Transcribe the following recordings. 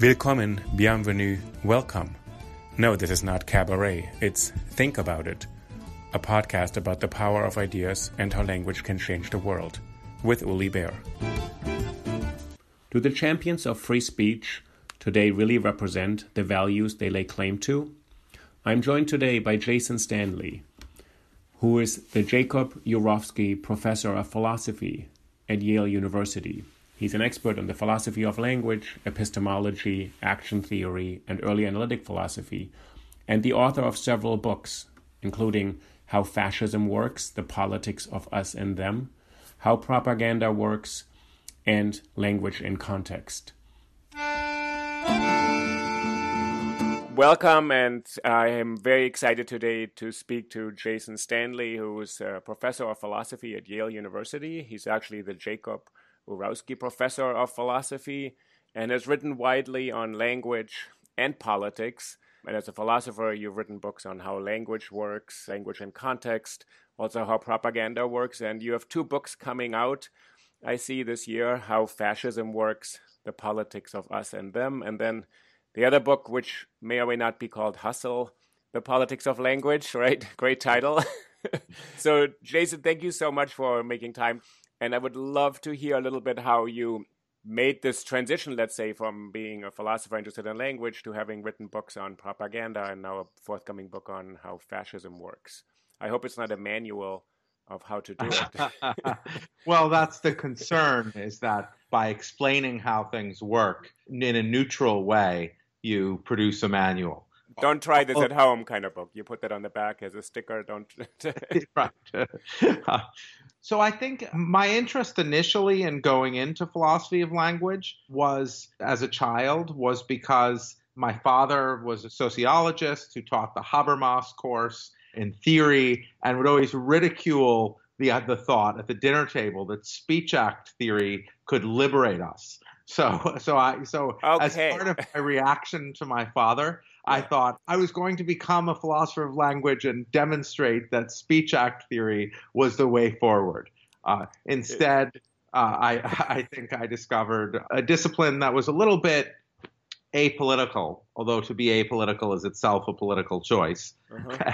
Willkommen, bienvenue, welcome. No, this is not cabaret, it's Think About It, a podcast about the power of ideas and how language can change the world, with Uli Baer. Do the champions of free speech today really represent the values they lay claim to? I'm joined today by Jason Stanley, who is the Jacob Urowsky Professor of Philosophy at Yale University. He's an expert on the philosophy of language, epistemology, action theory, and early analytic philosophy, and the author of several books, including How Fascism Works, The Politics of Us and Them, How Propaganda Works, and Language in Context. Welcome, and I am very excited today to speak to Jason Stanley, who is a professor of philosophy at Yale University. He's actually the Jacob Urowsky Professor of Philosophy and has written widely on language and politics. And as a philosopher, you've written books on how language works, language and context, also how propaganda works. And you have two books coming out, I see this year How Fascism Works, The Politics of Us and Them, and then the other book, which may or may not be called Hustle, The Politics of Language, right? Great title. so, Jason, thank you so much for making time. And I would love to hear a little bit how you made this transition, let's say, from being a philosopher interested in language to having written books on propaganda and now a forthcoming book on how fascism works. I hope it's not a manual of how to do it. well, that's the concern is that by explaining how things work in a neutral way, you produce a manual. Oh, don't try this oh. at home, kind of book. You put that on the back as a sticker. Don't. right. so I think my interest initially in going into philosophy of language was, as a child, was because my father was a sociologist who taught the Habermas course in theory and would always ridicule the, the thought at the dinner table that speech act theory could liberate us. So, so I, so okay. as part of my reaction to my father, I thought I was going to become a philosopher of language and demonstrate that speech act theory was the way forward. Uh, instead, uh, I, I think I discovered a discipline that was a little bit apolitical, although to be apolitical is itself a political choice. Uh-huh.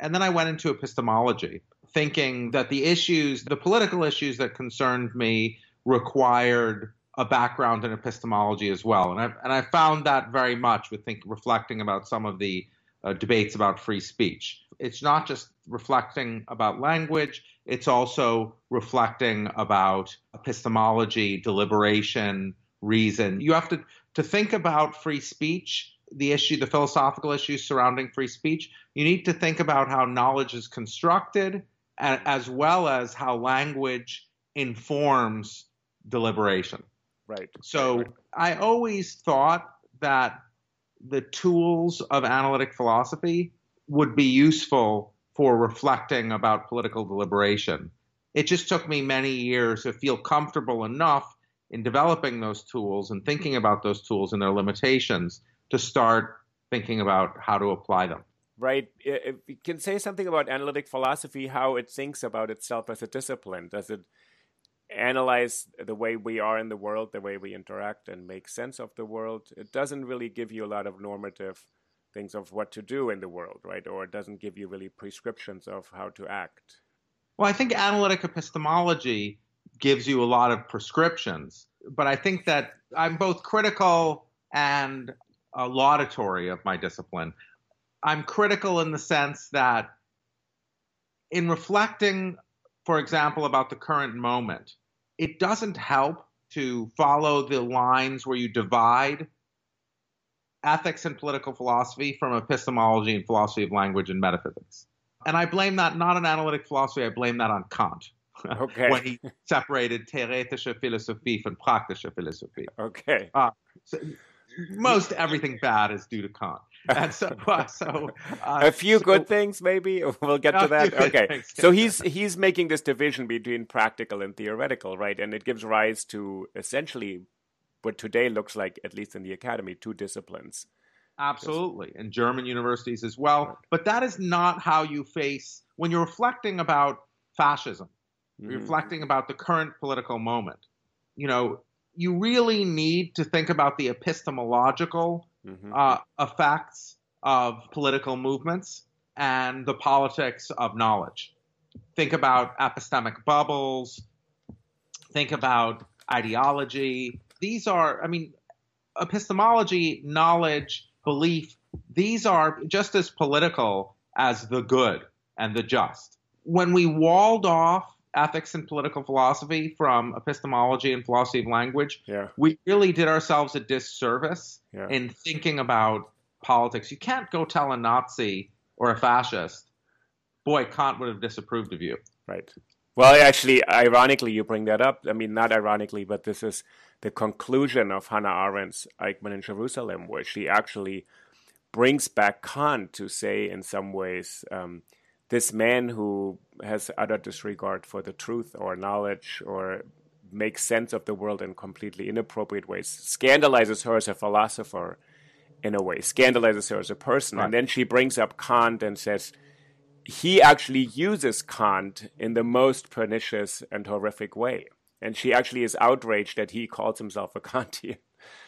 and then I went into epistemology, thinking that the issues, the political issues that concerned me, required a background in epistemology as well. And I and I found that very much with think reflecting about some of the uh, debates about free speech. It's not just reflecting about language; it's also reflecting about epistemology, deliberation, reason. You have to to think about free speech, the issue, the philosophical issues surrounding free speech. You need to think about how knowledge is constructed, as well as how language informs deliberation. Right. So right. I always thought that the tools of analytic philosophy would be useful for reflecting about political deliberation. It just took me many years to feel comfortable enough in developing those tools and thinking about those tools and their limitations to start thinking about how to apply them. Right. If you can say something about analytic philosophy, how it thinks about itself as a discipline. Does it analyze the way we are in the world, the way we interact and make sense of the world, it doesn't really give you a lot of normative things of what to do in the world, right? Or it doesn't give you really prescriptions of how to act. Well, I think analytic epistemology gives you a lot of prescriptions, but I think that I'm both critical and uh, laudatory of my discipline. I'm critical in the sense that in reflecting for example, about the current moment, it doesn't help to follow the lines where you divide ethics and political philosophy from epistemology and philosophy of language and metaphysics. And I blame that not on analytic philosophy, I blame that on Kant. Okay. when he separated theoretische Philosophie from praktische Philosophie. Okay. Uh, so most everything bad is due to Kant. And so, uh, so uh, a few so, good things, maybe we'll get to that. Okay, things, so he's he's making this division between practical and theoretical, right? And it gives rise to essentially what today looks like, at least in the academy, two disciplines. Absolutely, and German universities as well. But that is not how you face when you're reflecting about fascism. Mhm. reflecting about the current political moment. You know, you really need to think about the epistemological Mhm. uh, effects of political movements and the politics of knowledge. Think about epistemic bubbles. Think about ideology. These are, I mean, epistemology, knowledge, belief, these are just as political as the good and the just. When we walled off ethics and political philosophy from epistemology and philosophy of language, Yeah. we really did ourselves a disservice Yeah. in thinking about politics. You can't go tell a Nazi or a fascist, boy, Kant would have disapproved of you. Right. Well, actually, ironically, you bring that up. I mean, not ironically, but this is the conclusion of Hannah Arendt's Eichmann in Jerusalem, where she actually brings back Kant to say, in some ways, um, this man who has utter disregard for the truth or knowledge or makes sense of the world in completely inappropriate ways scandalizes her as a philosopher in a way, scandalizes her as a person. Right. And then she brings up Kant and says, he actually uses Kant in the most pernicious and horrific way. And she actually is outraged that he calls himself a Kantian.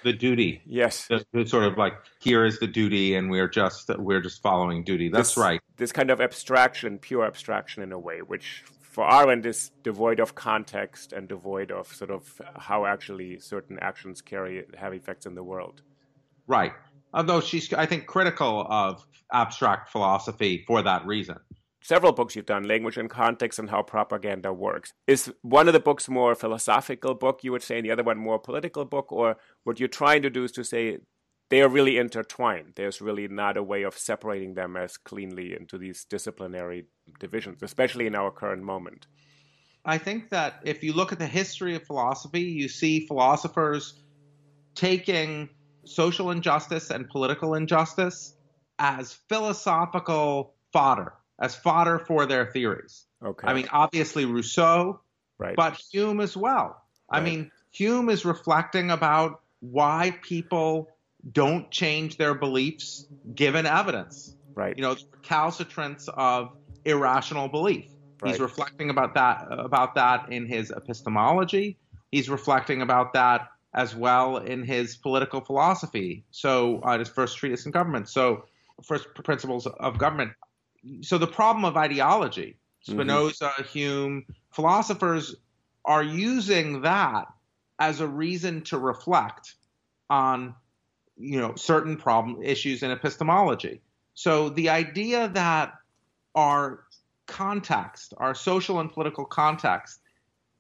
The duty. Yes. The, the sort of like here is the duty, and we're just we're just following duty. That's This- right. This kind of abstraction, pure abstraction in a way, which for Arendt is devoid of context and devoid of sort of how actually certain actions carry have effects in the world. Right. Although she's, I think, critical of abstract philosophy for that reason. Several books you've done, Language and Context and How Propaganda Works. Is one of the books more philosophical book, you would say, and the other one more political book? Or what you're trying to do is to say they are really intertwined. There's really not a way of separating them as cleanly into these disciplinary divisions, especially in our current moment. I think that if you look at the history of philosophy, you see philosophers taking social injustice and political injustice as philosophical fodder, as fodder for their theories. Okay. I mean, obviously Rousseau, right. but Hume as well. Right. I mean, Hume is reflecting about why people don't change their beliefs given evidence. right. You know, the recalcitrance of irrational belief. Right. He's reflecting about that about that in his epistemology. He's reflecting about that as well in his political philosophy. So, uh, his first treatise on government. So, first principles of government. So, the problem of ideology, mm-hmm. Spinoza, Hume, philosophers are using that as a reason to reflect on, you know, certain problem issues in epistemology. So, the idea that our context, our social and political context,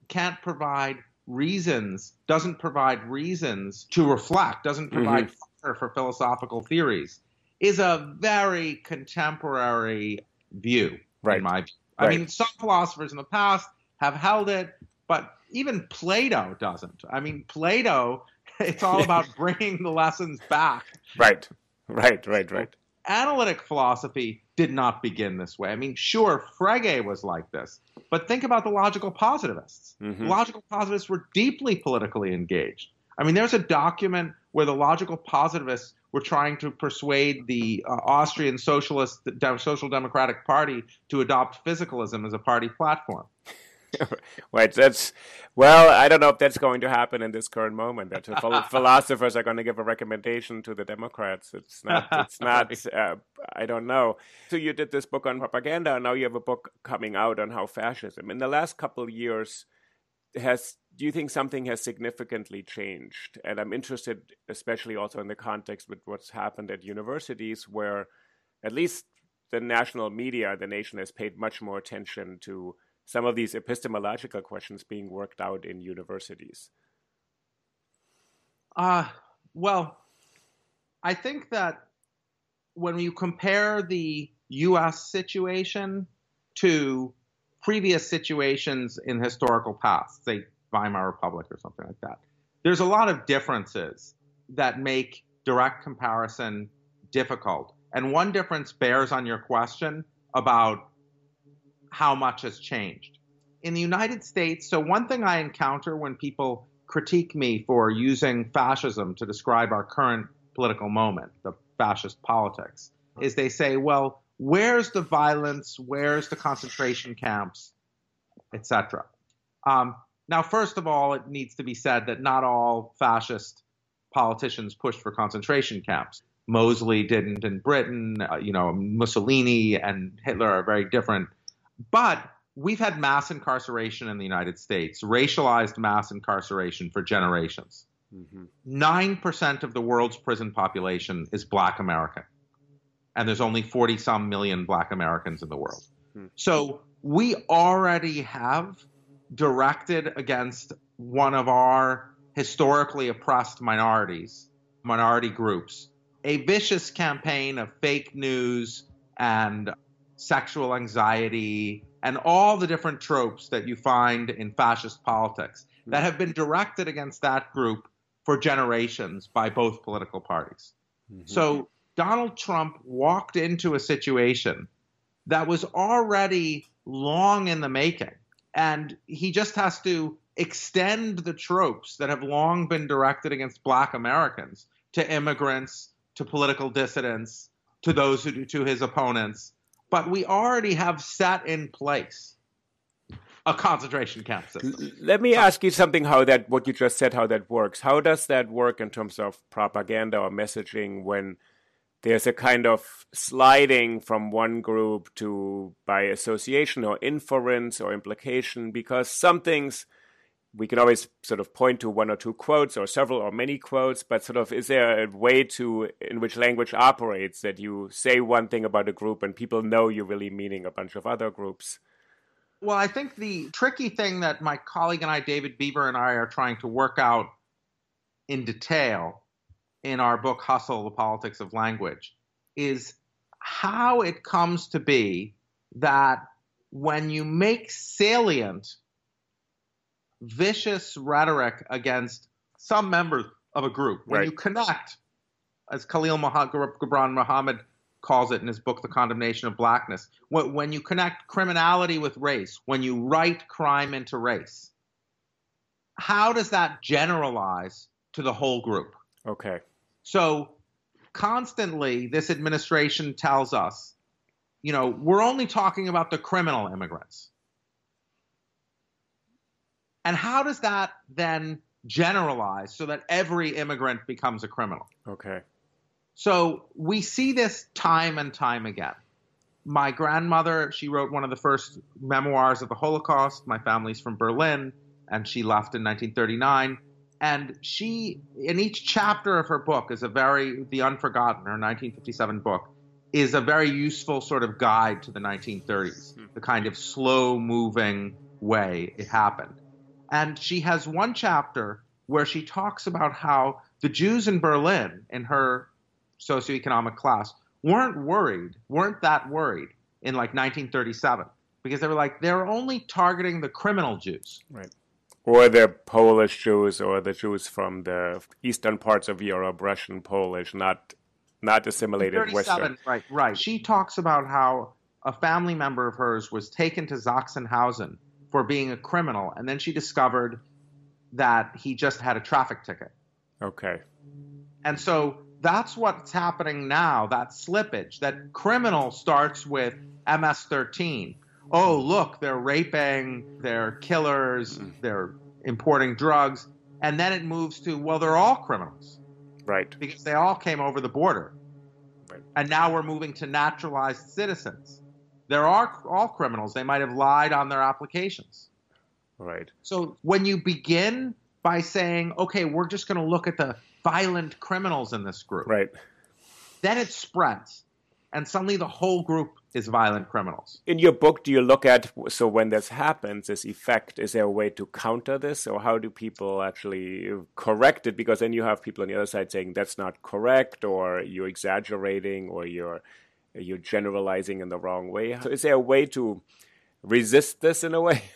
can't provide reasons, doesn't provide reasons to reflect, doesn't provide mm-hmm. fodder for philosophical theories, is a very contemporary view, Right. in my view. I mean, some philosophers in the past have held it, but even Plato doesn't. I mean, Plato, it's all about bringing the lessons back Right. Right. Right. Right. analytic philosophy did not begin this way. I mean, sure, Frege was like this, but think about the logical positivists. Mhm. The logical positivists were deeply politically engaged. I mean, there's a document where the logical positivists were trying to persuade the uh, Austrian Socialist De- Social Democratic Party to adopt physicalism as a party platform. Right. That's well. I don't know if that's going to happen in this current moment. That philosophers are going to give a recommendation to the Democrats. It's not. It's not. Uh, I don't know. So you did this book on propaganda, and now you have a book coming out on how fascism. In the last couple of years, has do you think something has significantly changed? And I'm interested, especially also in the context with what's happened at universities, where at least the national media, the nation has paid much more attention to some of these epistemological questions being worked out in universities? Uh, well, I think that when you compare the US situation to previous situations in historical past, say Weimar Republic or something like that, there's a lot of differences that make direct comparison difficult. And one difference bears on your question about how much has changed. In the United States, so one thing I encounter when people critique me for using fascism to describe our current political moment, the fascist politics, is they say, well, where's the violence? Where's the concentration camps, etc. Um, now, first of all, it needs to be said that not all fascist politicians pushed for concentration camps. Mosley didn't in Britain. Uh, you know, Mussolini and Hitler are very different. But we've had mass incarceration in the United States, racialized mass incarceration for generations. Mm-hmm. 9% of the world's prison population is black American. And there's only 40 some million black Americans in the world. Mm-hmm. So we already have directed against one of our historically oppressed minorities, minority groups, a vicious campaign of fake news and sexual anxiety and all the different tropes that you find in fascist politics that have been directed against that group for generations by both political parties. Mm-hmm. So Donald Trump walked into a situation that was already long in the making. And he just has to extend the tropes that have long been directed against black Americans to immigrants, to political dissidents, to those who to his opponents. But we already have set in place a concentration camp system. Let me ask you something how that what you just said how that works. How does that work in terms of propaganda or messaging when there's a kind of sliding from one group to by association or inference or implication because some things we can always sort of point to one or two quotes or several or many quotes, but sort of is there a way to in which language operates that you say one thing about a group and people know you're really meaning a bunch of other groups? Well, I think the tricky thing that my colleague and I, David Beaver and I, are trying to work out in detail in our book Hustle, The Politics of Language, is how it comes to be that when you make salient vicious rhetoric against some members of a group, when right. you connect, as Khalil Gibran Muhammad calls it in his book, The Condemnation of Blackness, when you connect criminality with race, when you write crime into race, how does that generalize to the whole group? Okay. So constantly, this administration tells us, you know, we're only talking about the criminal immigrants. And how does that then generalize so that every immigrant becomes a criminal? Okay. So we see this time and time again. My grandmother, she wrote one of the first memoirs of the Holocaust. My family's from Berlin, and she left in 1939 and she in each chapter of her book is a very the unforgotten her 1957 book is a very useful sort of guide to the 1930s hmm. the kind of slow moving way it happened. And she has one chapter where she talks about how the Jews in Berlin in her socioeconomic class weren't worried weren't that worried in like 1937 because they were like they're only targeting the criminal Jews. Right or the Polish Jews or the Jews from the eastern parts of Europe, Russian, Polish, not not assimilated Western. Right, right. She talks about how a family member of hers was taken to Sachsenhausen for being a criminal, and then she discovered that he just had a traffic ticket. Okay. And so that's what's happening now, that slippage, that criminal starts with MS 13 oh, look, they're raping, they're killers, mm. they're importing drugs. And then it moves to, well, they're all criminals. Right. Because they all came over the border. Right. And now we're moving to naturalized citizens. There are all criminals. They might have lied on their applications. Right. So when you begin by saying, okay, we're just going to look at the violent criminals in this group. Right. Then it spreads. And suddenly the whole group is violent criminals. In your book, do you look at so when this happens, this effect? Is there a way to counter this, or how do people actually correct it? Because then you have people on the other side saying that's not correct, or you're exaggerating, or you're you're generalizing in the wrong way. So is there a way to resist this in a way?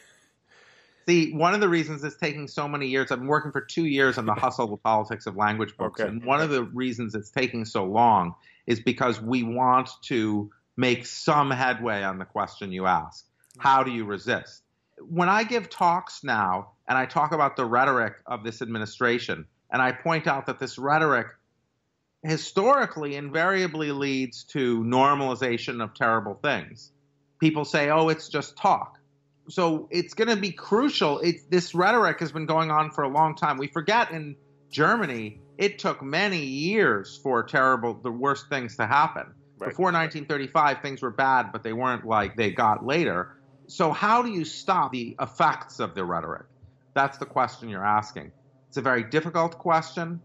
See, one of the reasons it's taking so many years, I've been working for two years on the hustle, the politics of language books, okay. and one of the reasons it's taking so long is because we want to make some headway on the question you ask. How do you resist? When I give talks now and I talk about the rhetoric of this administration, and I point out that this rhetoric historically invariably leads to normalization of terrible things. People say, oh, it's just talk. So it's going to be crucial. This rhetoric has been going on for a long time. We forget in Germany, it took many years for terrible, the worst things to happen. Right. Before 1935, things were bad, but they weren't like they got later. So, how do you stop the effects of the rhetoric? That's the question you're asking. It's a very difficult question.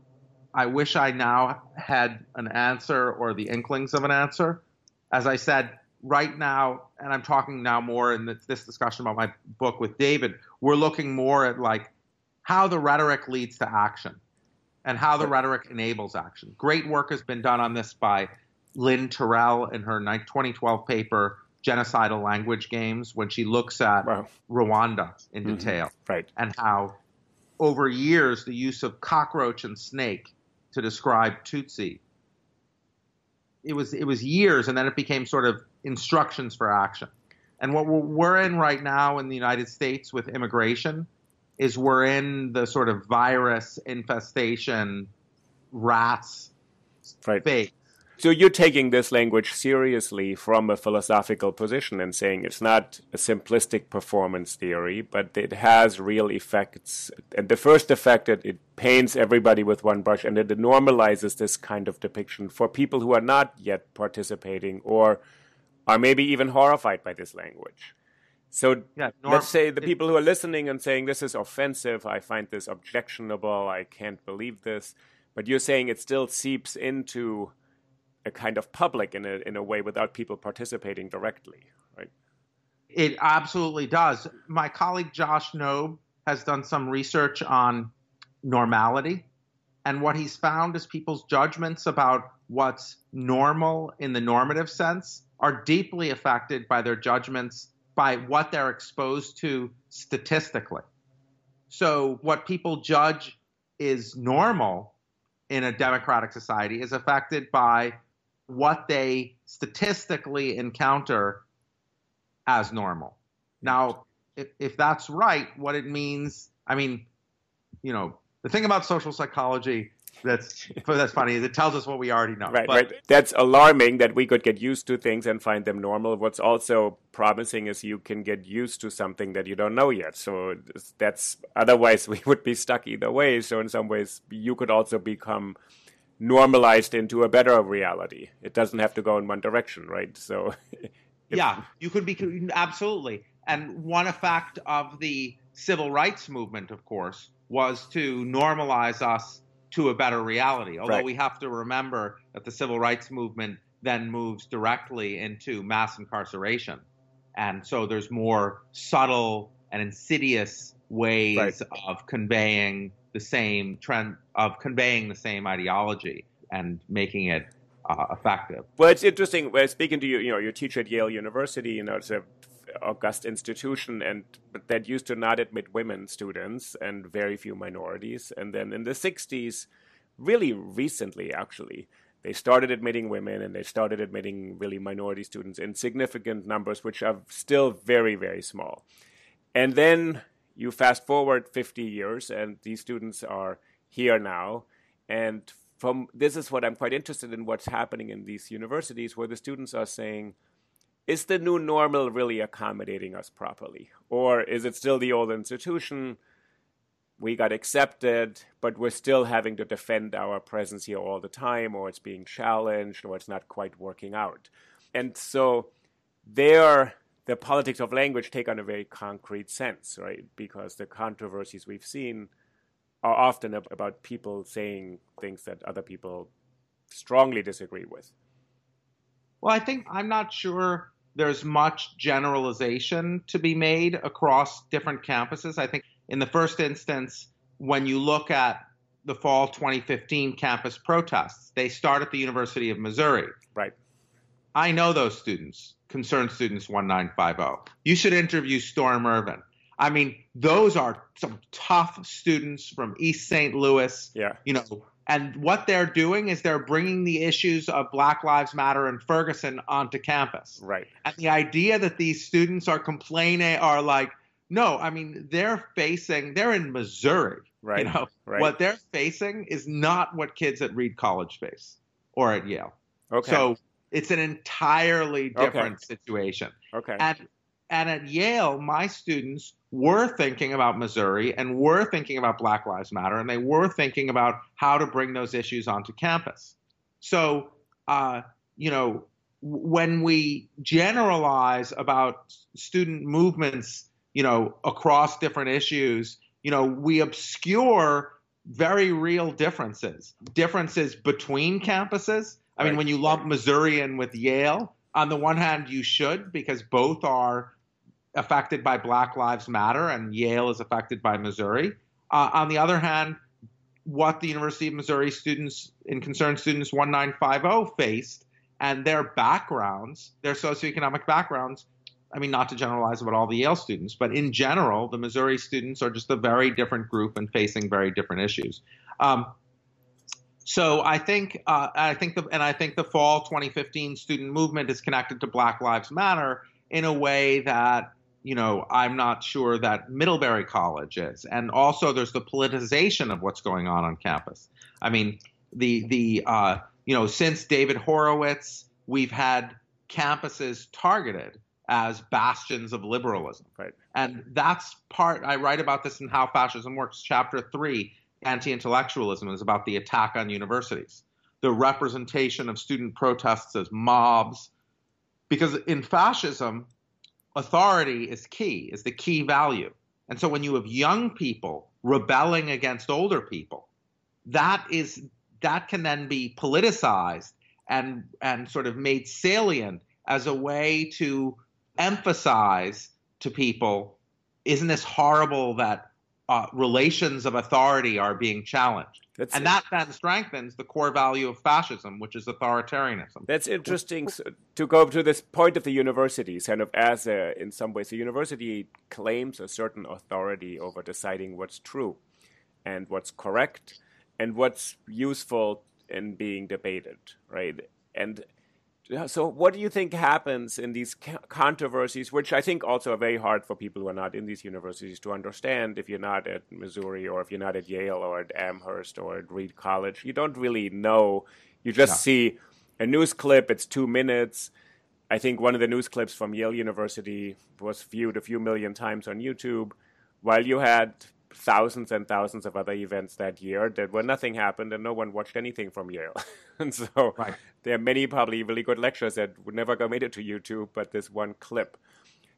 I wish I now had an answer or the inklings of an answer. As I said, right now, and I'm talking now more in this discussion about my book with David, we're looking more at like how the rhetoric leads to action and how the rhetoric enables action. Great work has been done on this by Lynne Tirrell in her 2012 paper, Genocidal Language Games, when she looks at wow. Rwanda in mm-hmm. detail. Right. And how, over years, the use of cockroach and snake to describe Tutsi. It was, it was years, and then it became sort of instructions for action. And what we're in right now in the United States with immigration is we're in the sort of virus infestation rats right. phase so you're taking this language seriously from a philosophical position and saying it's not a simplistic performance theory, but it has real effects. And the first effect, it, it paints everybody with one brush and it normalizes this kind of depiction for people who are not yet participating or are maybe even horrified by this language. So yeah, norm- let's say the people who are listening and saying this is offensive, I find this objectionable, I can't believe this, but you're saying it still seeps into a kind of public in a in a way without people participating directly, right? It absolutely does. My colleague Josh Knobe has done some research on normality, and what he's found is people's judgments about what's normal in the normative sense are deeply affected by their judgments by what they're exposed to statistically. So, what people judge is normal in a democratic society is affected by what they statistically encounter as normal. Now, if, if that's right, what it means, I mean, you know, the thing about social psychology that's that's funny is it tells us what we already know. Right, but, right. That's alarming that we could get used to things and find them normal. What's also promising is you can get used to something that you don't know yet. So that's otherwise we would be stuck either way. So in some ways, you could also become normalized into a better reality. It doesn't have to go in one direction, right? So, if, yeah, you could be absolutely. And one effect of the civil rights movement, of course, was to normalize us to a better reality. Although right. we have to remember that the civil rights movement then moves directly into mass incarceration. And so there's more subtle and insidious ways right. of conveying the same trend of conveying the same ideology and making it uh, effective. Well, it's interesting. Well, speaking to you, you know, you teach at Yale University. You know, it's a august institution, and that used to not admit women students and very few minorities. And then in the '60s, really recently, actually, they started admitting women and they started admitting really minority students in significant numbers, which are still very, very small. And then you fast forward 50 years and these students are here now. And from this is what i'm quite interested in what's happening in these universities where the students are saying is the new normal really accommodating us properly? Or is it still the old institution? We got accepted but we're still having to defend our presence here all the time or it's being challenged or it's not quite working out. And so they're the politics of language take on a very concrete sense, right? Because the controversies we've seen are often about people saying things that other people strongly disagree with. Well, I think I'm not sure there's much generalization to be made across different campuses. I think in the first instance, when you look at the fall 2015 campus protests, they start at the University of Missouri. Right. I know those students, concerned students 1950. You should interview Storm Ervin. I mean, those are some tough students from East St. Louis. Yeah. You know, and what they're doing is they're bringing the issues of Black Lives Matter and Ferguson onto campus. Right. And the idea that these students are complaining are like, no, I mean, they're facing, they're in Missouri. Right. You know, right. what they're facing is not what kids at Reed College face or at Yale. Okay. So it's an entirely different Okay. situation. okay. And and at Yale, my students were thinking about Missouri and were thinking about Black Lives Matter, and they were thinking about how to bring those issues onto campus. So, uh, you know, when we generalize about student movements, you know, across different issues, you know, we obscure very real differences, differences between campuses. I mean, when you lump Missouri in with Yale, on the one hand, you should because both are affected by Black Lives Matter, and Yale is affected by Missouri. Uh, on the other hand, what the University of Missouri students in Concerned Students 1950 faced and their backgrounds, their socioeconomic backgrounds, I mean, not to generalize about all the Yale students, but in general, the Missouri students are just a very different group and facing very different issues. Um, so I think, uh, I think, the, and I think the fall 2015 student movement is connected to Black Lives Matter in a way that you know I'm not sure that Middlebury College is, and also there's the politicization of what's going on on campus. I mean, the the uh, you know since David Horowitz, we've had campuses targeted as bastions of liberalism. Right. And that's part, I write about this in How Fascism Works. Chapter three, Anti Intellectualism, is about the attack on universities, the representation of student protests as mobs. Because in fascism, authority is key, is the key value. And so when you have young people rebelling against older people, that is that can then be politicized and and sort of made salient as a way to emphasize to people isn't this horrible that uh, relations of authority are being challenged. That's and that then strengthens the core value of fascism which is authoritarianism. That's interesting so, to go to this point of the universities, kind of as a, in some ways, the university claims a certain authority over deciding what's true and what's correct and what's useful in being debated, right? And so, what do you think happens in these controversies, which I think also are very hard for people who are not in these universities to understand if you're not at Missouri or if you're not at Yale or at Amherst or at Reed College? You don't really know. You just No. see a news clip, it's two minutes. I think one of the news clips from Yale University was viewed a few million times on YouTube, while you had thousands and thousands of other events that year that where nothing happened and no one watched anything from Yale. and so Right. there are many probably really good lectures that would never go made it to YouTube, but this one clip.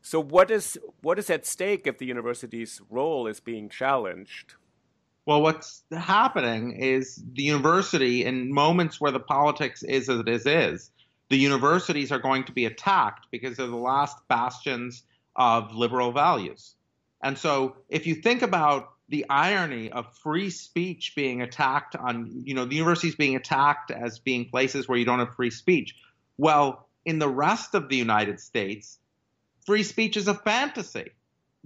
So what is what is at stake if the university's role is being challenged? Well, what's happening is the university, in moments where the politics is as it is, is the universities are going to be attacked because they're the last bastions of liberal values. And so, if you think about the irony of free speech being attacked on, you know, the universities being attacked as being places where you don't have free speech, well, in the rest of the United States, free speech is a fantasy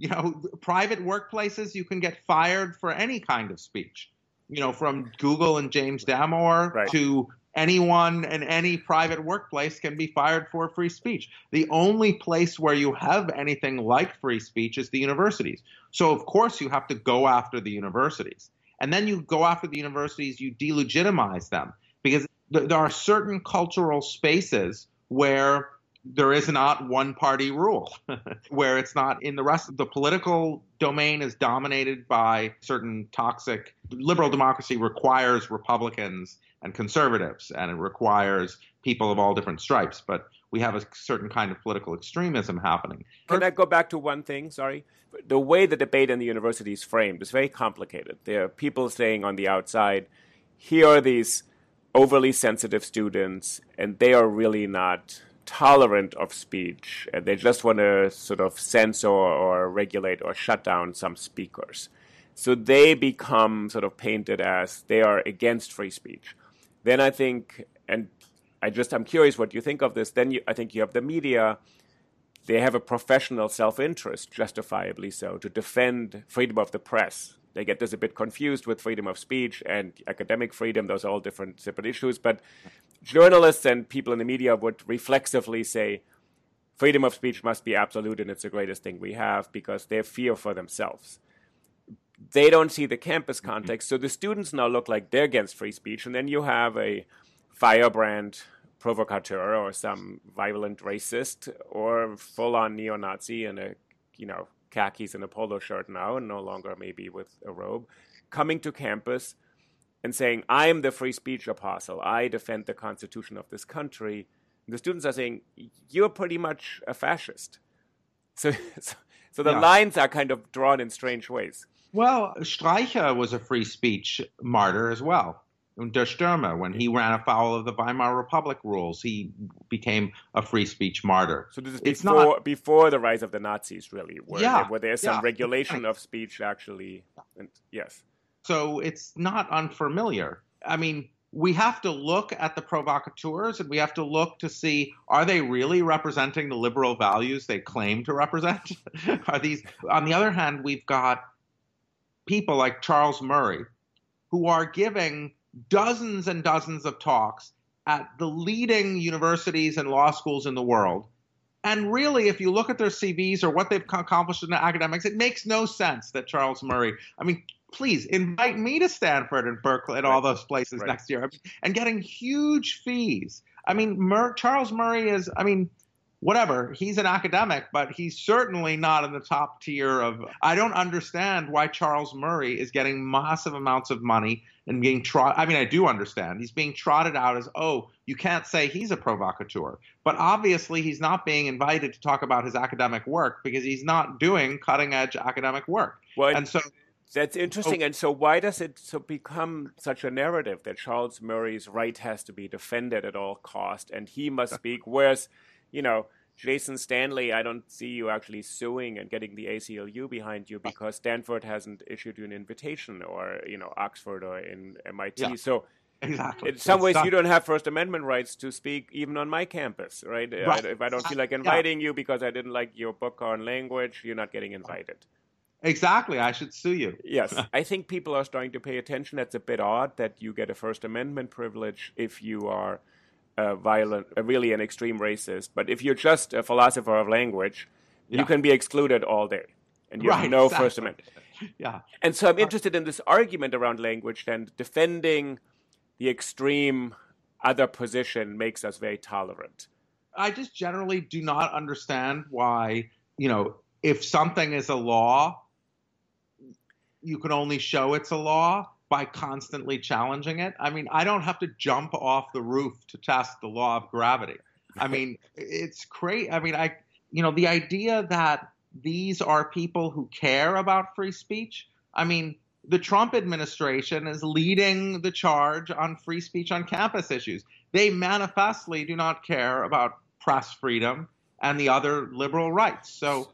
you know, private workplaces, you can get fired for any kind of speech. You know, from Google and James Damore Right. to anyone in any private workplace can be fired for free speech. The only place where you have anything like free speech is the universities. So, of course, you have to go after the universities. And then you go after the universities, you delegitimize them because th- there are certain cultural spaces where there is not one party rule, where it's not in the rest of the political domain is dominated by certain toxic liberal democracy requires Republicans and conservatives, and it requires people of all different stripes. But we have a certain kind of political extremism happening. Can I go back to one thing? Sorry. The way the debate in the university is framed is very complicated. There are people saying on the outside, here are these overly sensitive students, and they are really not tolerant of speech and they just want to sort of censor or regulate or shut down some speakers. So they become sort of painted as they are against free speech. Then I think, and I just I'm curious what you think of this. Then you, I think you have the media. They have a professional self-interest, justifiably so, to defend freedom of the press. They get this a bit confused with freedom of speech and academic freedom. Those are all different separate issues. But journalists and people in the media would reflexively say freedom of speech must be absolute and it's the greatest thing we have because they fear for themselves. They don't see the campus mm-hmm. context, so the students now look like they're against free speech, and then you have a firebrand provocateur or some violent racist or full-on neo-Nazi in a you know khakis and a polo shirt now, and no longer maybe with a robe, coming to campus and saying, I am the free speech apostle. I defend the constitution of this country. And the students are saying, You're pretty much a fascist. So, so, so the yeah. lines are kind of drawn in strange ways. Well, Streicher was a free speech martyr as well. Der Stürmer, when he ran afoul of the Weimar Republic rules, he became a free speech martyr. So this is it's before, not, before the rise of the Nazis, really, where, yeah, where there's some yeah, regulation of speech actually. And, yes. So it's not unfamiliar. I mean, we have to look at the provocateurs and we have to look to see are they really representing the liberal values they claim to represent? are these on the other hand, we've got people like Charles Murray who are giving dozens and dozens of talks at the leading universities and law schools in the world. And really, if you look at their CVs or what they've accomplished in the academics, it makes no sense that Charles Murray, I mean, please invite me to Stanford and Berkeley and right. all those places right. next year and getting huge fees. I mean, Mur- Charles Murray is, I mean, whatever, he's an academic, but he's certainly not in the top tier of. I don't understand why Charles Murray is getting massive amounts of money and being trot. I mean, I do understand. He's being trotted out as, oh, you can't say he's a provocateur. But obviously, he's not being invited to talk about his academic work because he's not doing cutting edge academic work. Well, and so that's interesting. And so, why does it so become such a narrative that Charles Murray's right has to be defended at all cost, and he must speak? Whereas, you know, Jason Stanley, I don't see you actually suing and getting the ACLU behind you because Stanford hasn't issued you an invitation, or you know, Oxford or in MIT. Yeah. So. Exactly. In some it's ways, not... you don't have First Amendment rights to speak even on my campus, right? right. If I don't feel like inviting yeah. you because I didn't like your book on language, you're not getting invited. Exactly. I should sue you. yes. I think people are starting to pay attention. It's a bit odd that you get a First Amendment privilege if you are violent, a really an extreme racist. But if you're just a philosopher of language, yeah. you can be excluded all day. And you right, have no exactly. First Amendment. Yeah. And so I'm uh, interested in this argument around language and defending the extreme other position makes us very tolerant. I just generally do not understand why, you know, if something is a law, you can only show it's a law by constantly challenging it. I mean, I don't have to jump off the roof to test the law of gravity. I mean, it's great. I mean, I, you know, the idea that these are people who care about free speech. I mean, the Trump administration is leading the charge on free speech on campus issues. They manifestly do not care about press freedom and the other liberal rights. So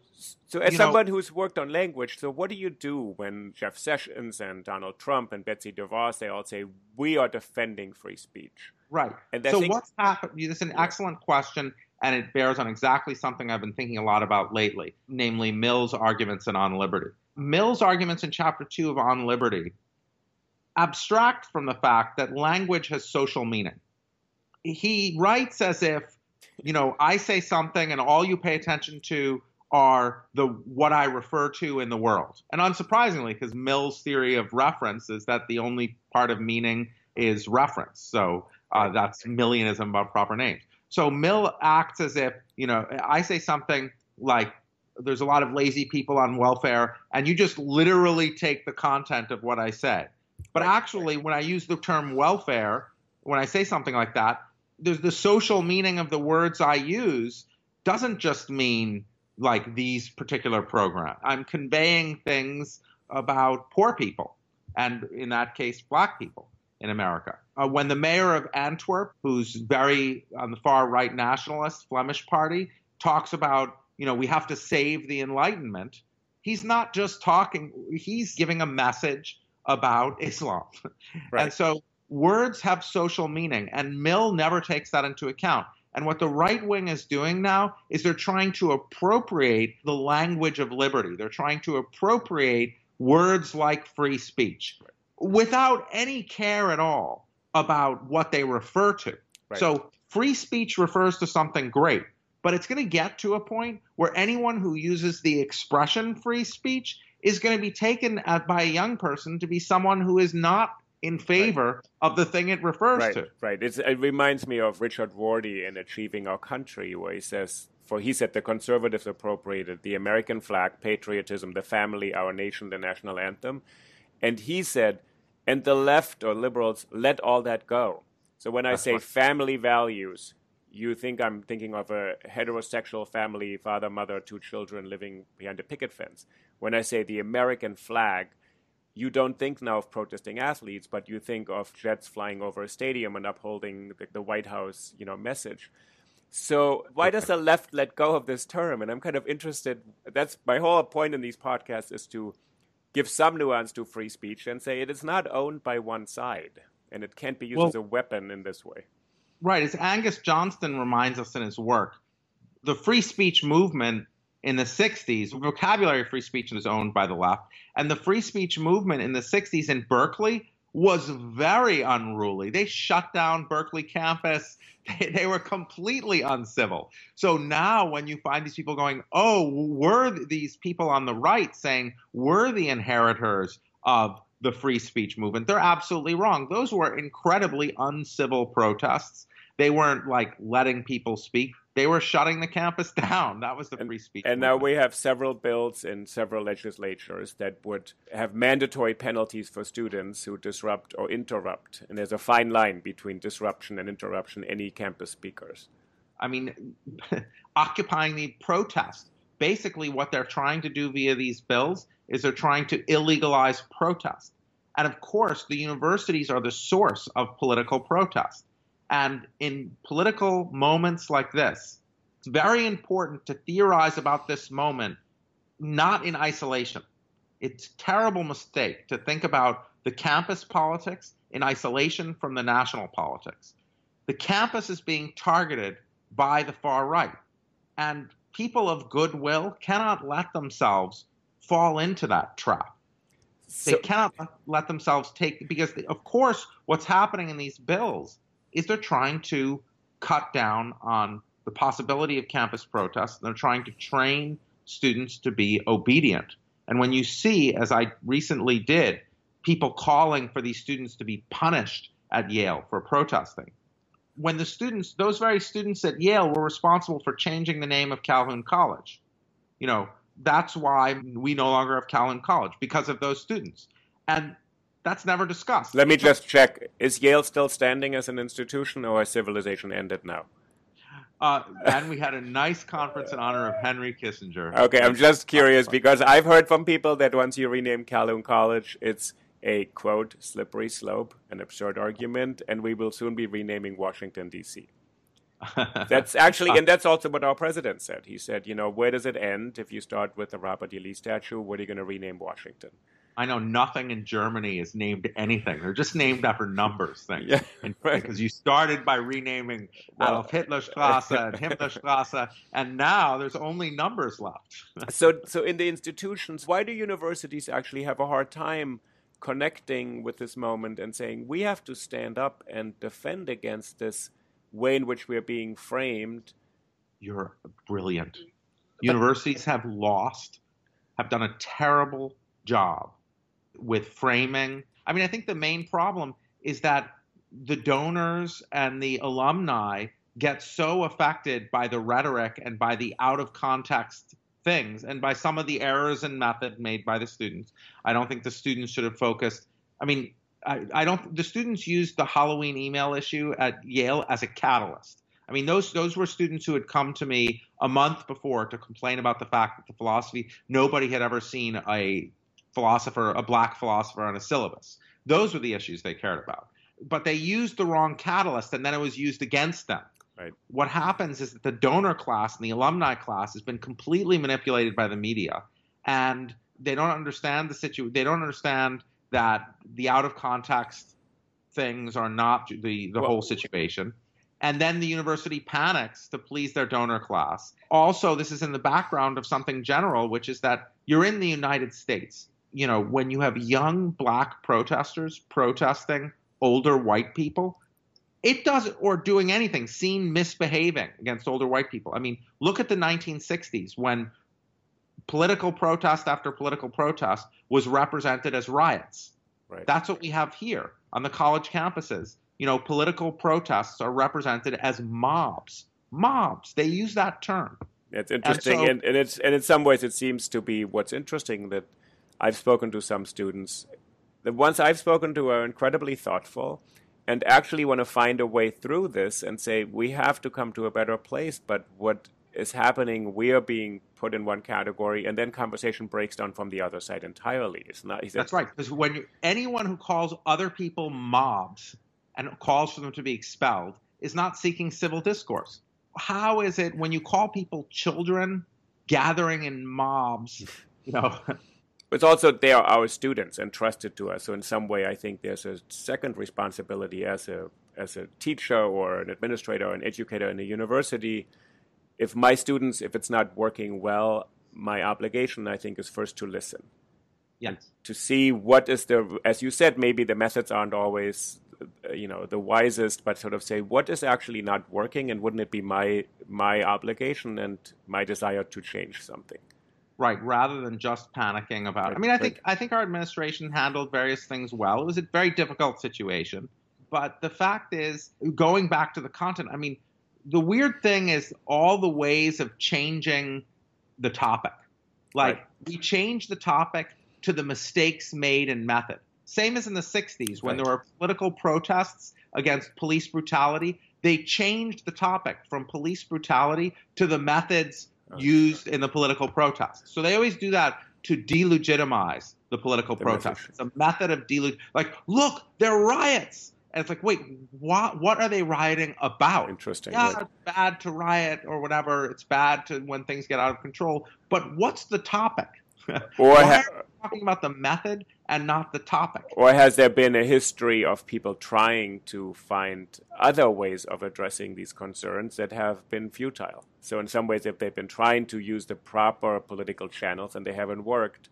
so, as someone know, who's worked on language, so what do you do when Jeff Sessions and Donald Trump and Betsy DeVos they all say we are defending free speech? Right. And so think, what's happened? This is an excellent question, and it bears on exactly something I've been thinking a lot about lately, namely Mill's arguments in On Liberty. Mill's arguments in Chapter Two of On Liberty abstract from the fact that language has social meaning. He writes as if, you know, I say something, and all you pay attention to are the what I refer to in the world. And unsurprisingly, because Mill's theory of reference is that the only part of meaning is reference. So uh, that's Millianism about proper names. So Mill acts as if, you know, I say something like, there's a lot of lazy people on welfare, and you just literally take the content of what I say. But actually, when I use the term welfare, when I say something like that, there's the social meaning of the words I use doesn't just mean like these particular programs. I'm conveying things about poor people, and in that case, black people. in America. Uh, when the mayor of Antwerp, who's very on the far right nationalist Flemish party, talks about, you know, we have to save the Enlightenment, he's not just talking, he's giving a message about Islam. Right. And so words have social meaning, and Mill never takes that into account. And what the right wing is doing now is they're trying to appropriate the language of liberty. They're trying to appropriate words like free speech without any care at all about what they refer to. Right. So free speech refers to something great, but it's going to get to a point where anyone who uses the expression free speech is going to be taken by a young person to be someone who is not in favor right. of the thing it refers right, to. Right. It's, it reminds me of Richard Rorty in Achieving Our Country, where he says, for he said the conservatives appropriated the American flag, patriotism, the family, our nation, the national anthem. And he said, and the left or liberals let all that go. So when That's I say what... family values, you think I'm thinking of a heterosexual family, father, mother, two children living behind a picket fence. When I say the American flag, you don't think now of protesting athletes, but you think of jets flying over a stadium and upholding the, the White House, you know, message. So why does the left let go of this term? And I'm kind of interested. That's my whole point in these podcasts is to give some nuance to free speech and say it is not owned by one side and it can't be used well, as a weapon in this way. Right. As Angus Johnston reminds us in his work, the free speech movement in the 60s, vocabulary free speech was owned by the left, and the free speech movement in the 60s in Berkeley was very unruly. They shut down Berkeley campus. They, they, were completely uncivil. So now, when you find these people going, oh, we're these people on the right saying we're the inheritors of the free speech movement, they're absolutely wrong. Those were incredibly uncivil protests. They weren't like letting people speak they were shutting the campus down. That was the and, free speech. And movement. now we have several bills in several legislatures that would have mandatory penalties for students who disrupt or interrupt. And there's a fine line between disruption and interruption, any campus speakers. I mean, occupying the protest. Basically, what they're trying to do via these bills is they're trying to illegalize protest. And of course, the universities are the source of political protest. And in political moments like this, it's very important to theorize about this moment not in isolation. It's a terrible mistake to think about the campus politics in isolation from the national politics. The campus is being targeted by the far right, and people of goodwill cannot let themselves fall into that trap. So, they cannot let themselves take because, of course, what's happening in these bills is they're trying to cut down on the possibility of campus protests. They're trying to train students to be obedient. And when you see, as I recently did, people calling for these students to be punished at Yale for protesting, when the students, those very students at Yale, were responsible for changing the name of Calhoun College, you know, that's why we no longer have Calhoun College because of those students. And that's never discussed. Let me just check. Is Yale still standing as an institution or has civilization ended now? Uh, and we had a nice conference in honor of Henry Kissinger. Okay, I'm just curious because I've heard from people that once you rename Calhoun College, it's a quote slippery slope, an absurd argument, and we will soon be renaming Washington D.C. that's actually, and that's also what our president said. He said, you know, where does it end if you start with the Robert E. Lee statue? What are you going to rename Washington? I know nothing in Germany is named anything. They're just named after numbers things. Yeah, right. Because you started by renaming well, Adolf Hitlerstrasse and Himmlerstrasse, and now there's only numbers left. so, so in the institutions, why do universities actually have a hard time connecting with this moment and saying we have to stand up and defend against this way in which we are being framed? You're brilliant. Universities have lost, have done a terrible job with framing. I mean, I think the main problem is that the donors and the alumni get so affected by the rhetoric and by the out of context things and by some of the errors in method made by the students. I don't think the students should have focused. I mean, I, I don't. The students used the Halloween email issue at Yale as a catalyst. I mean, those those were students who had come to me a month before to complain about the fact that the philosophy nobody had ever seen a philosopher, a black philosopher on a syllabus. Those were the issues they cared about. but they used the wrong catalyst and then it was used against them. Right. What happens is that the donor class and the alumni class has been completely manipulated by the media, and they don't understand the situation. They don't understand that the out of context things are not the the Well- whole situation. And then the university panics to please their donor class. Also, this is in the background of something general, which is that you're in the United States. You know, when you have young black protesters protesting older white people, it doesn't, or doing anything seen misbehaving against older white people. I mean look at the 1960s when political protest after political protest was represented as riots. Right. that's what we have here on the college campuses. You know political protests are represented as mobs. Mobs. They use that term. It's interesting, so- and, and it's and in some ways it seems to be what's interesting that I've spoken to some students. The ones I've spoken to are incredibly thoughtful, and actually want to find a way through this and say we have to come to a better place. But what is happening? We are being put in one category, and then conversation breaks down from the other side entirely. It's not. Said, That's right. Because when you, anyone who calls other people mobs and calls for them to be expelled is not seeking civil discourse. How is it when you call people children gathering in mobs? You know, It's also they are our students entrusted to us. So in some way, I think there's a second responsibility as a as a teacher or an administrator or an educator in a university. If my students, if it's not working well, my obligation, I think, is first to listen, yes, to see what is the, as you said, maybe the methods aren't always, you know, the wisest, but sort of say what is actually not working, and wouldn't it be my my obligation and my desire to change something? Right. Rather than just panicking about. it. I mean, I think I think our administration handled various things well. It was a very difficult situation, but the fact is, going back to the content. I mean, the weird thing is all the ways of changing the topic. Like Right. we changed the topic to the mistakes made in method. Same as in the 60s when there were political protests against police brutality. They changed the topic from police brutality to the methods. Oh, used in the political protest. So they always do that to delegitimize the political protest. It's a method of deleg like, look, they're riots. And it's like, wait, what what are they rioting about? Interesting. Yeah, right? it's bad to riot or whatever. It's bad to when things get out of control. But what's the topic? Or ha- talking about the method and not the topic? Or has there been a history of people trying to find other ways of addressing these concerns that have been futile? So, in some ways, if they've been trying to use the proper political channels and they haven't worked,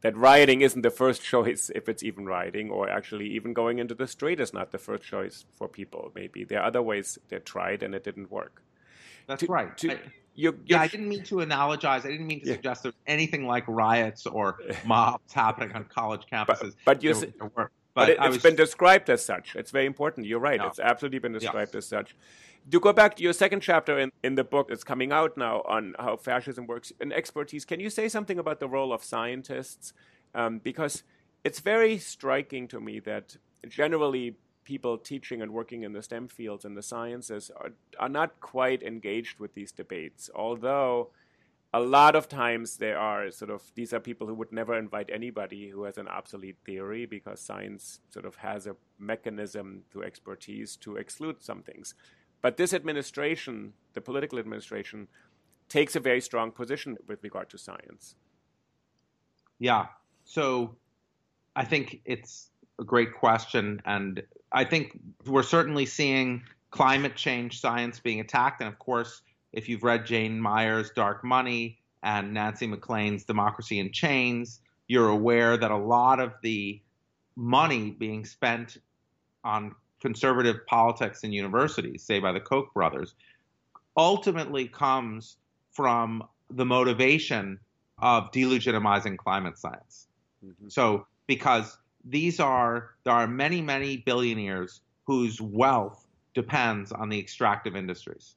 that rioting isn't the first choice if it's even rioting, or actually even going into the street is not the first choice for people. Maybe there are other ways they tried and it didn't work. That's To- right. to- I- You, yeah, you- I didn't mean to analogize. I didn't mean to Yeah. suggest there's anything like riots or mobs happening on college campuses. but you There- there were. But, it, has been described as such. It's very important. You're right. Yeah. It's absolutely been described as such. To go back to your second chapter in, in the book that's coming out now on how fascism works and expertise, can you say something about the role of scientists? Um, because it's very striking to me that generally people teaching and working in the STEM fields and the sciences are, are not quite engaged with these debates, although a lot of times there are sort of these are people who would never invite anybody who has an obsolete theory because science sort of has a mechanism to expertise to exclude some things. But this administration, the political administration, takes a very strong position with regard to science. Yeah. So I think it's a great question. And I think we're certainly seeing climate change science being attacked. And of course, if you've read Jane Mayer's Dark Money and Nancy MacLean's Democracy in Chains, you're aware that a lot of the money being spent on conservative politics in universities, say by the Koch brothers, ultimately comes from the motivation of delegitimizing climate science. Mhm. So, because these are, there are many, many billionaires whose wealth depends on the extractive industries.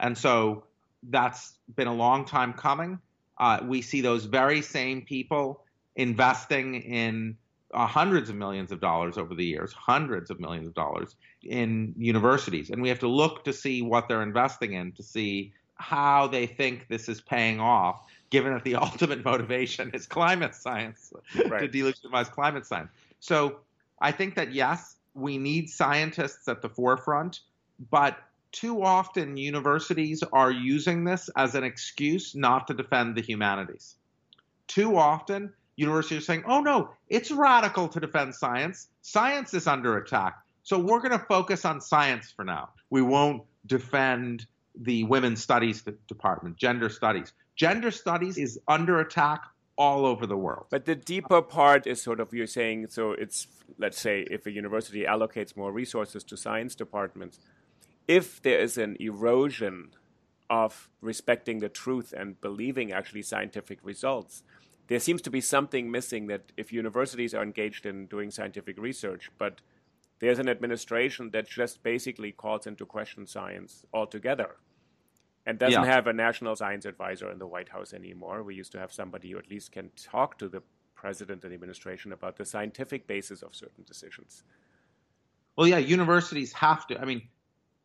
And so that's been a long time coming. Uh, we see those very same people investing in uh, hundreds of millions of dollars over the years, hundreds of millions of dollars in universities. And we have to look to see what they're investing in to see how they think this is paying off, given that the ultimate motivation is climate science Right. to delegitimize climate science. So I think that yes, we need scientists at the forefront, but too often universities are using this as an excuse not to defend the humanities. Too often, universities are saying, oh no, it's radical to defend science. Science is under attack. So we're going to focus on science for now. We won't defend the women's studies department, gender studies. Gender studies is under attack all over the world. But the deeper part is sort of you're saying so it's let's say if a university allocates more resources to science departments, if there is an erosion of respecting the truth and believing actually scientific results, there seems to be something missing that if universities are engaged in doing scientific research, but there's an administration that just basically calls into question science altogether and doesn't yeah. have a national science advisor in the White House anymore. We used to have somebody who at least can talk to the president and administration about the scientific basis of certain decisions. Well, yeah, universities have to. I mean,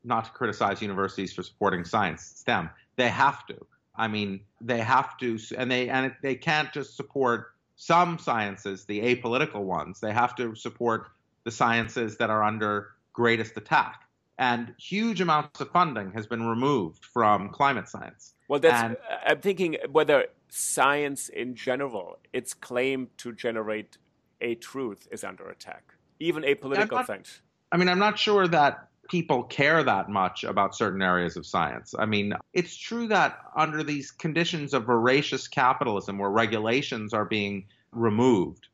not to criticize universities for supporting science, STEM, they have to. I mean, they have to, and they and they can't just support some sciences, the apolitical ones. They have to support the sciences that are under greatest attack. And huge amounts of funding has been removed from climate science. Well, that's, and, I'm thinking whether science in general, its claim to generate a truth is under attack, even a apolitical things. I mean, I'm not sure that people care that much about certain areas of science. I mean, it's true that under these conditions of voracious capitalism where regulations are being removed,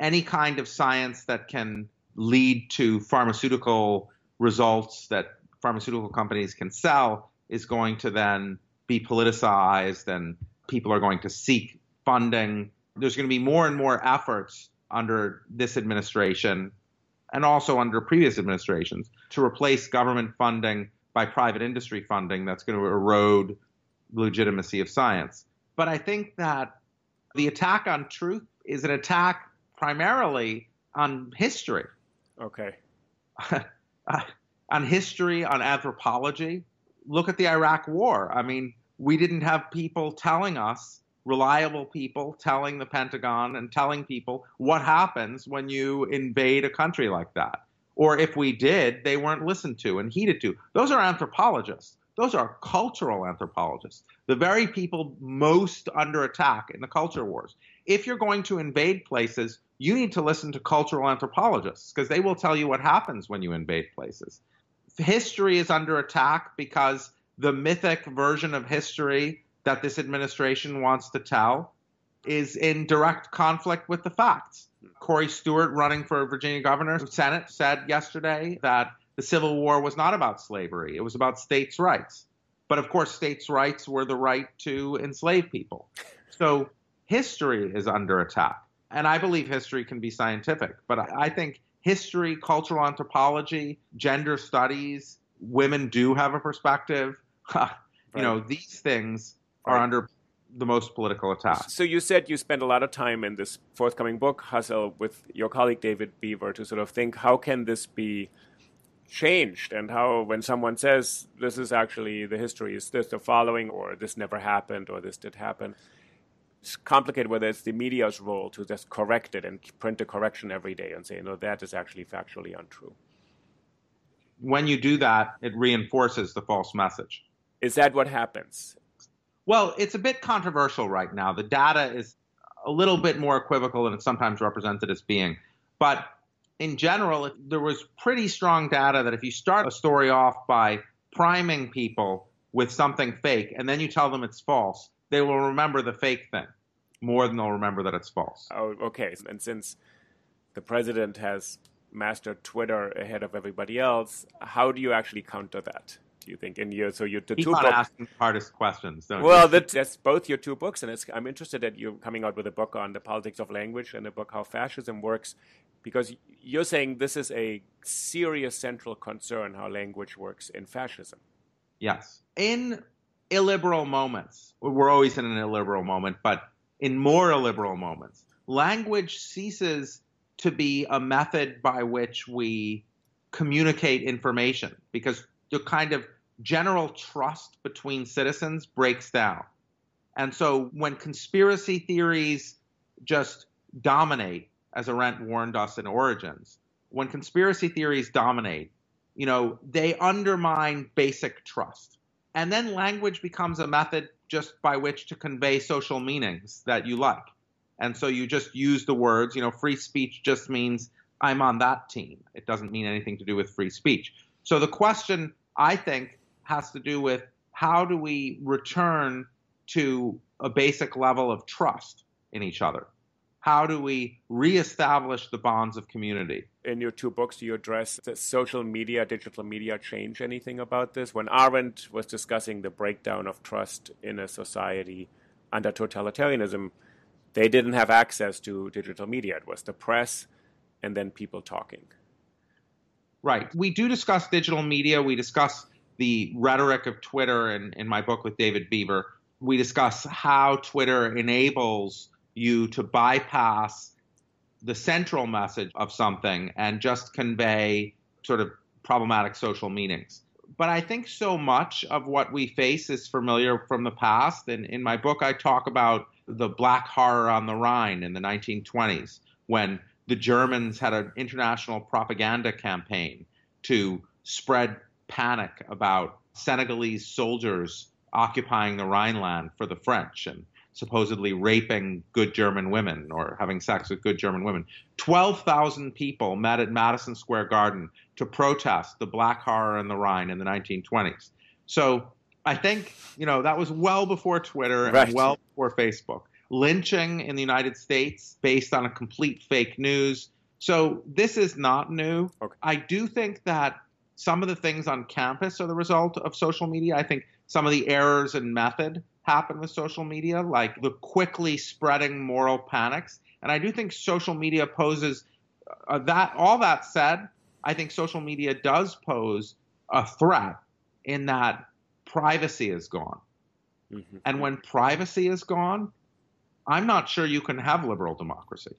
any kind of science that can lead to pharmaceutical results that pharmaceutical companies can sell is going to then be politicized and people are going to seek funding. There's going to be more and more efforts under this administration and also under previous administrations to replace government funding by private industry funding that's going to erode the legitimacy of science. But I think that the attack on truth is an attack primarily on history. Okay. Uh, on history, on anthropology. Look at the Iraq War. I mean, we didn't have people telling us, reliable people telling the Pentagon and telling people what happens when you invade a country like that. Or if we did, they weren't listened to and heeded to. Those are anthropologists. Those are cultural anthropologists, the very people most under attack in the culture wars. If you're going to invade places, you need to listen to cultural anthropologists because they will tell you what happens when you invade places. History is under attack because the mythic version of history that this administration wants to tell is in direct conflict with the facts. Corey Stewart, running for Virginia governor, Senate, said yesterday that the Civil War was not about slavery, it was about states' rights. But of course, states' rights were the right to enslave people. So history is under attack. And I believe history can be scientific, but I think history, cultural anthropology, gender studies, women do have a perspective. you right. know, these things are right. under the most political attack. So you said you spent a lot of time in this forthcoming book, Hustle, with your colleague David Beaver to sort of think how can this be changed and how when someone says this is actually the history is this the following or this never happened or this did happen it's complicated whether it's the media's role to just correct it and print a correction every day and say no that is actually factually untrue. When you do that it reinforces the false message. Is that what happens? Well it's a bit controversial right now. The data is a little bit more equivocal than it's sometimes represented as being. But in general, there was pretty strong data that if you start a story off by priming people with something fake and then you tell them it's false, they will remember the fake thing more than they'll remember that it's false. Oh, okay. And since the president has mastered Twitter ahead of everybody else, how do you actually counter that? Do you think in your so your the two on books? asking hardest questions. well, that, that's both your two books, and I'm interested that you're coming out with a book on the politics of language and a book how fascism works because you're saying this is a serious central concern how language works in fascism. Yes. In illiberal moments, we're always in an illiberal moment, but in more illiberal moments, language ceases to be a method by which we communicate information because the kind of general trust between citizens breaks down. And so when conspiracy theories just dominate as Arendt warned us in Origins, when conspiracy theories dominate, you know, they undermine basic trust. And then language becomes a method just by which to convey social meanings that you like. And so you just use the words, you know, free speech just means I'm on that team. It doesn't mean anything to do with free speech. So the question, I think, has to do with how do we return to a basic level of trust in each other? How do we reestablish the bonds of community? In your two books, do you address social media, digital media change anything about this? When Arendt was discussing the breakdown of trust in a society under totalitarianism, they didn't have access to digital media. It was the press and then people talking. Right. We do discuss digital media. We discuss the rhetoric of Twitter in, in my book with David Beaver. We discuss how Twitter enables you to bypass the central message of something and just convey sort of problematic social meanings. But I think so much of what we face is familiar from the past. And in my book, I talk about the Black Horror on the Rhine in the 1920s when the Germans had an international propaganda campaign to spread panic about Senegalese soldiers occupying the Rhineland for the French and supposedly raping good German women or having sex with good German women. 12,000 people met at Madison Square Garden to protest the Black Horror in the Rhine in the 1920s. So I think, you know, that was well before Twitter and right. well before Facebook. Lynching in the United States based on a complete fake news. So this is not new. Okay. I do think that some of the things on campus are the result of social media. I think some of the errors in method happen with social media, like the quickly spreading moral panics. And I do think social media poses uh, that. All that said, I think social media does pose a threat in that privacy is gone. Mm-hmm. And when privacy is gone, I'm not sure you can have liberal democracy.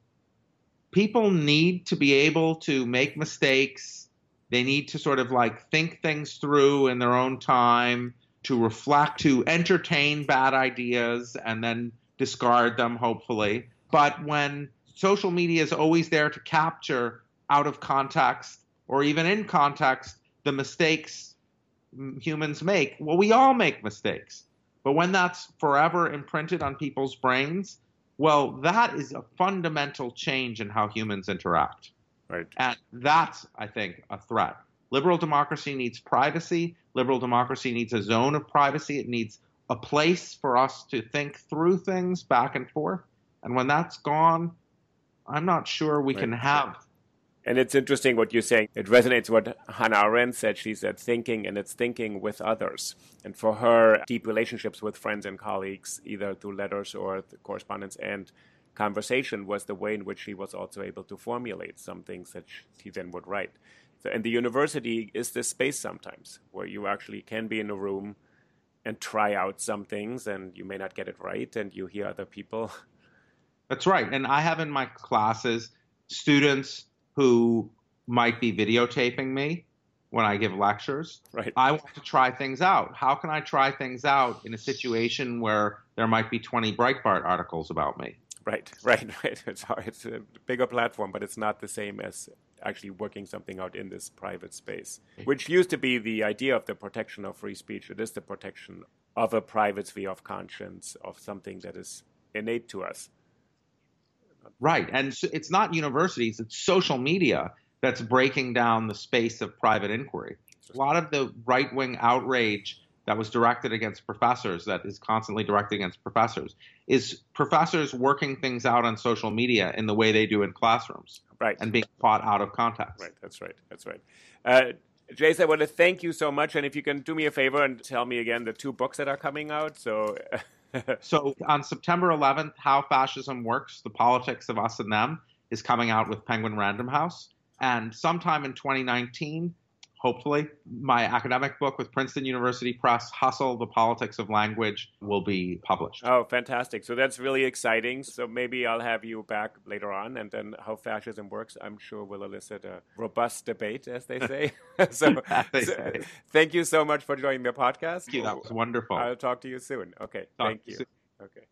People need to be able to make mistakes. They need to sort of like think things through in their own time to reflect, to entertain bad ideas and then discard them, hopefully. But when social media is always there to capture out of context or even in context the mistakes humans make, well, we all make mistakes. But when that's forever imprinted on people's brains, well, that is a fundamental change in how humans interact. Right. And that's, I think, a threat. Liberal democracy needs privacy. Liberal democracy needs a zone of privacy. It needs a place for us to think through things back and forth. And when that's gone, I'm not sure we right. can have. And it's interesting what you're saying. It resonates with what Hannah Arendt said. She said thinking, and it's thinking with others. And for her, deep relationships with friends and colleagues, either through letters or correspondence and conversation, was the way in which she was also able to formulate some things that she then would write. And the university is this space sometimes where you actually can be in a room and try out some things, and you may not get it right, and you hear other people. That's right. And I have in my classes students who might be videotaping me when I give lectures. Right. I want to try things out. How can I try things out in a situation where there might be 20 Breitbart articles about me? Right, right, right. It's, it's a bigger platform, but it's not the same as actually working something out in this private space, which used to be the idea of the protection of free speech. It is the protection of a private sphere of conscience, of something that is innate to us. Right. And it's not universities, it's social media that's breaking down the space of private inquiry. A lot of the right wing outrage that was directed against professors, that is constantly directed against professors, is professors working things out on social media in the way they do in classrooms. Right. And being taught out of context. Right. That's right. That's right. Uh, Jace, I want to thank you so much. And if you can do me a favor and tell me again the two books that are coming out. So. so on September 11th, How Fascism Works: The Politics of Us and Them is coming out with Penguin Random House, and sometime in 2019, hopefully. My academic book with Princeton University Press, Hustle, The Politics of Language, will be published. Oh, fantastic. So that's really exciting. So maybe I'll have you back later on, and then How Fascism Works, I'm sure will elicit a robust debate, as they say. so, they so say. thank you so much for joining the podcast. Thank you. That was wonderful. I'll talk to you soon. Okay. Talk thank you. Soon. Okay.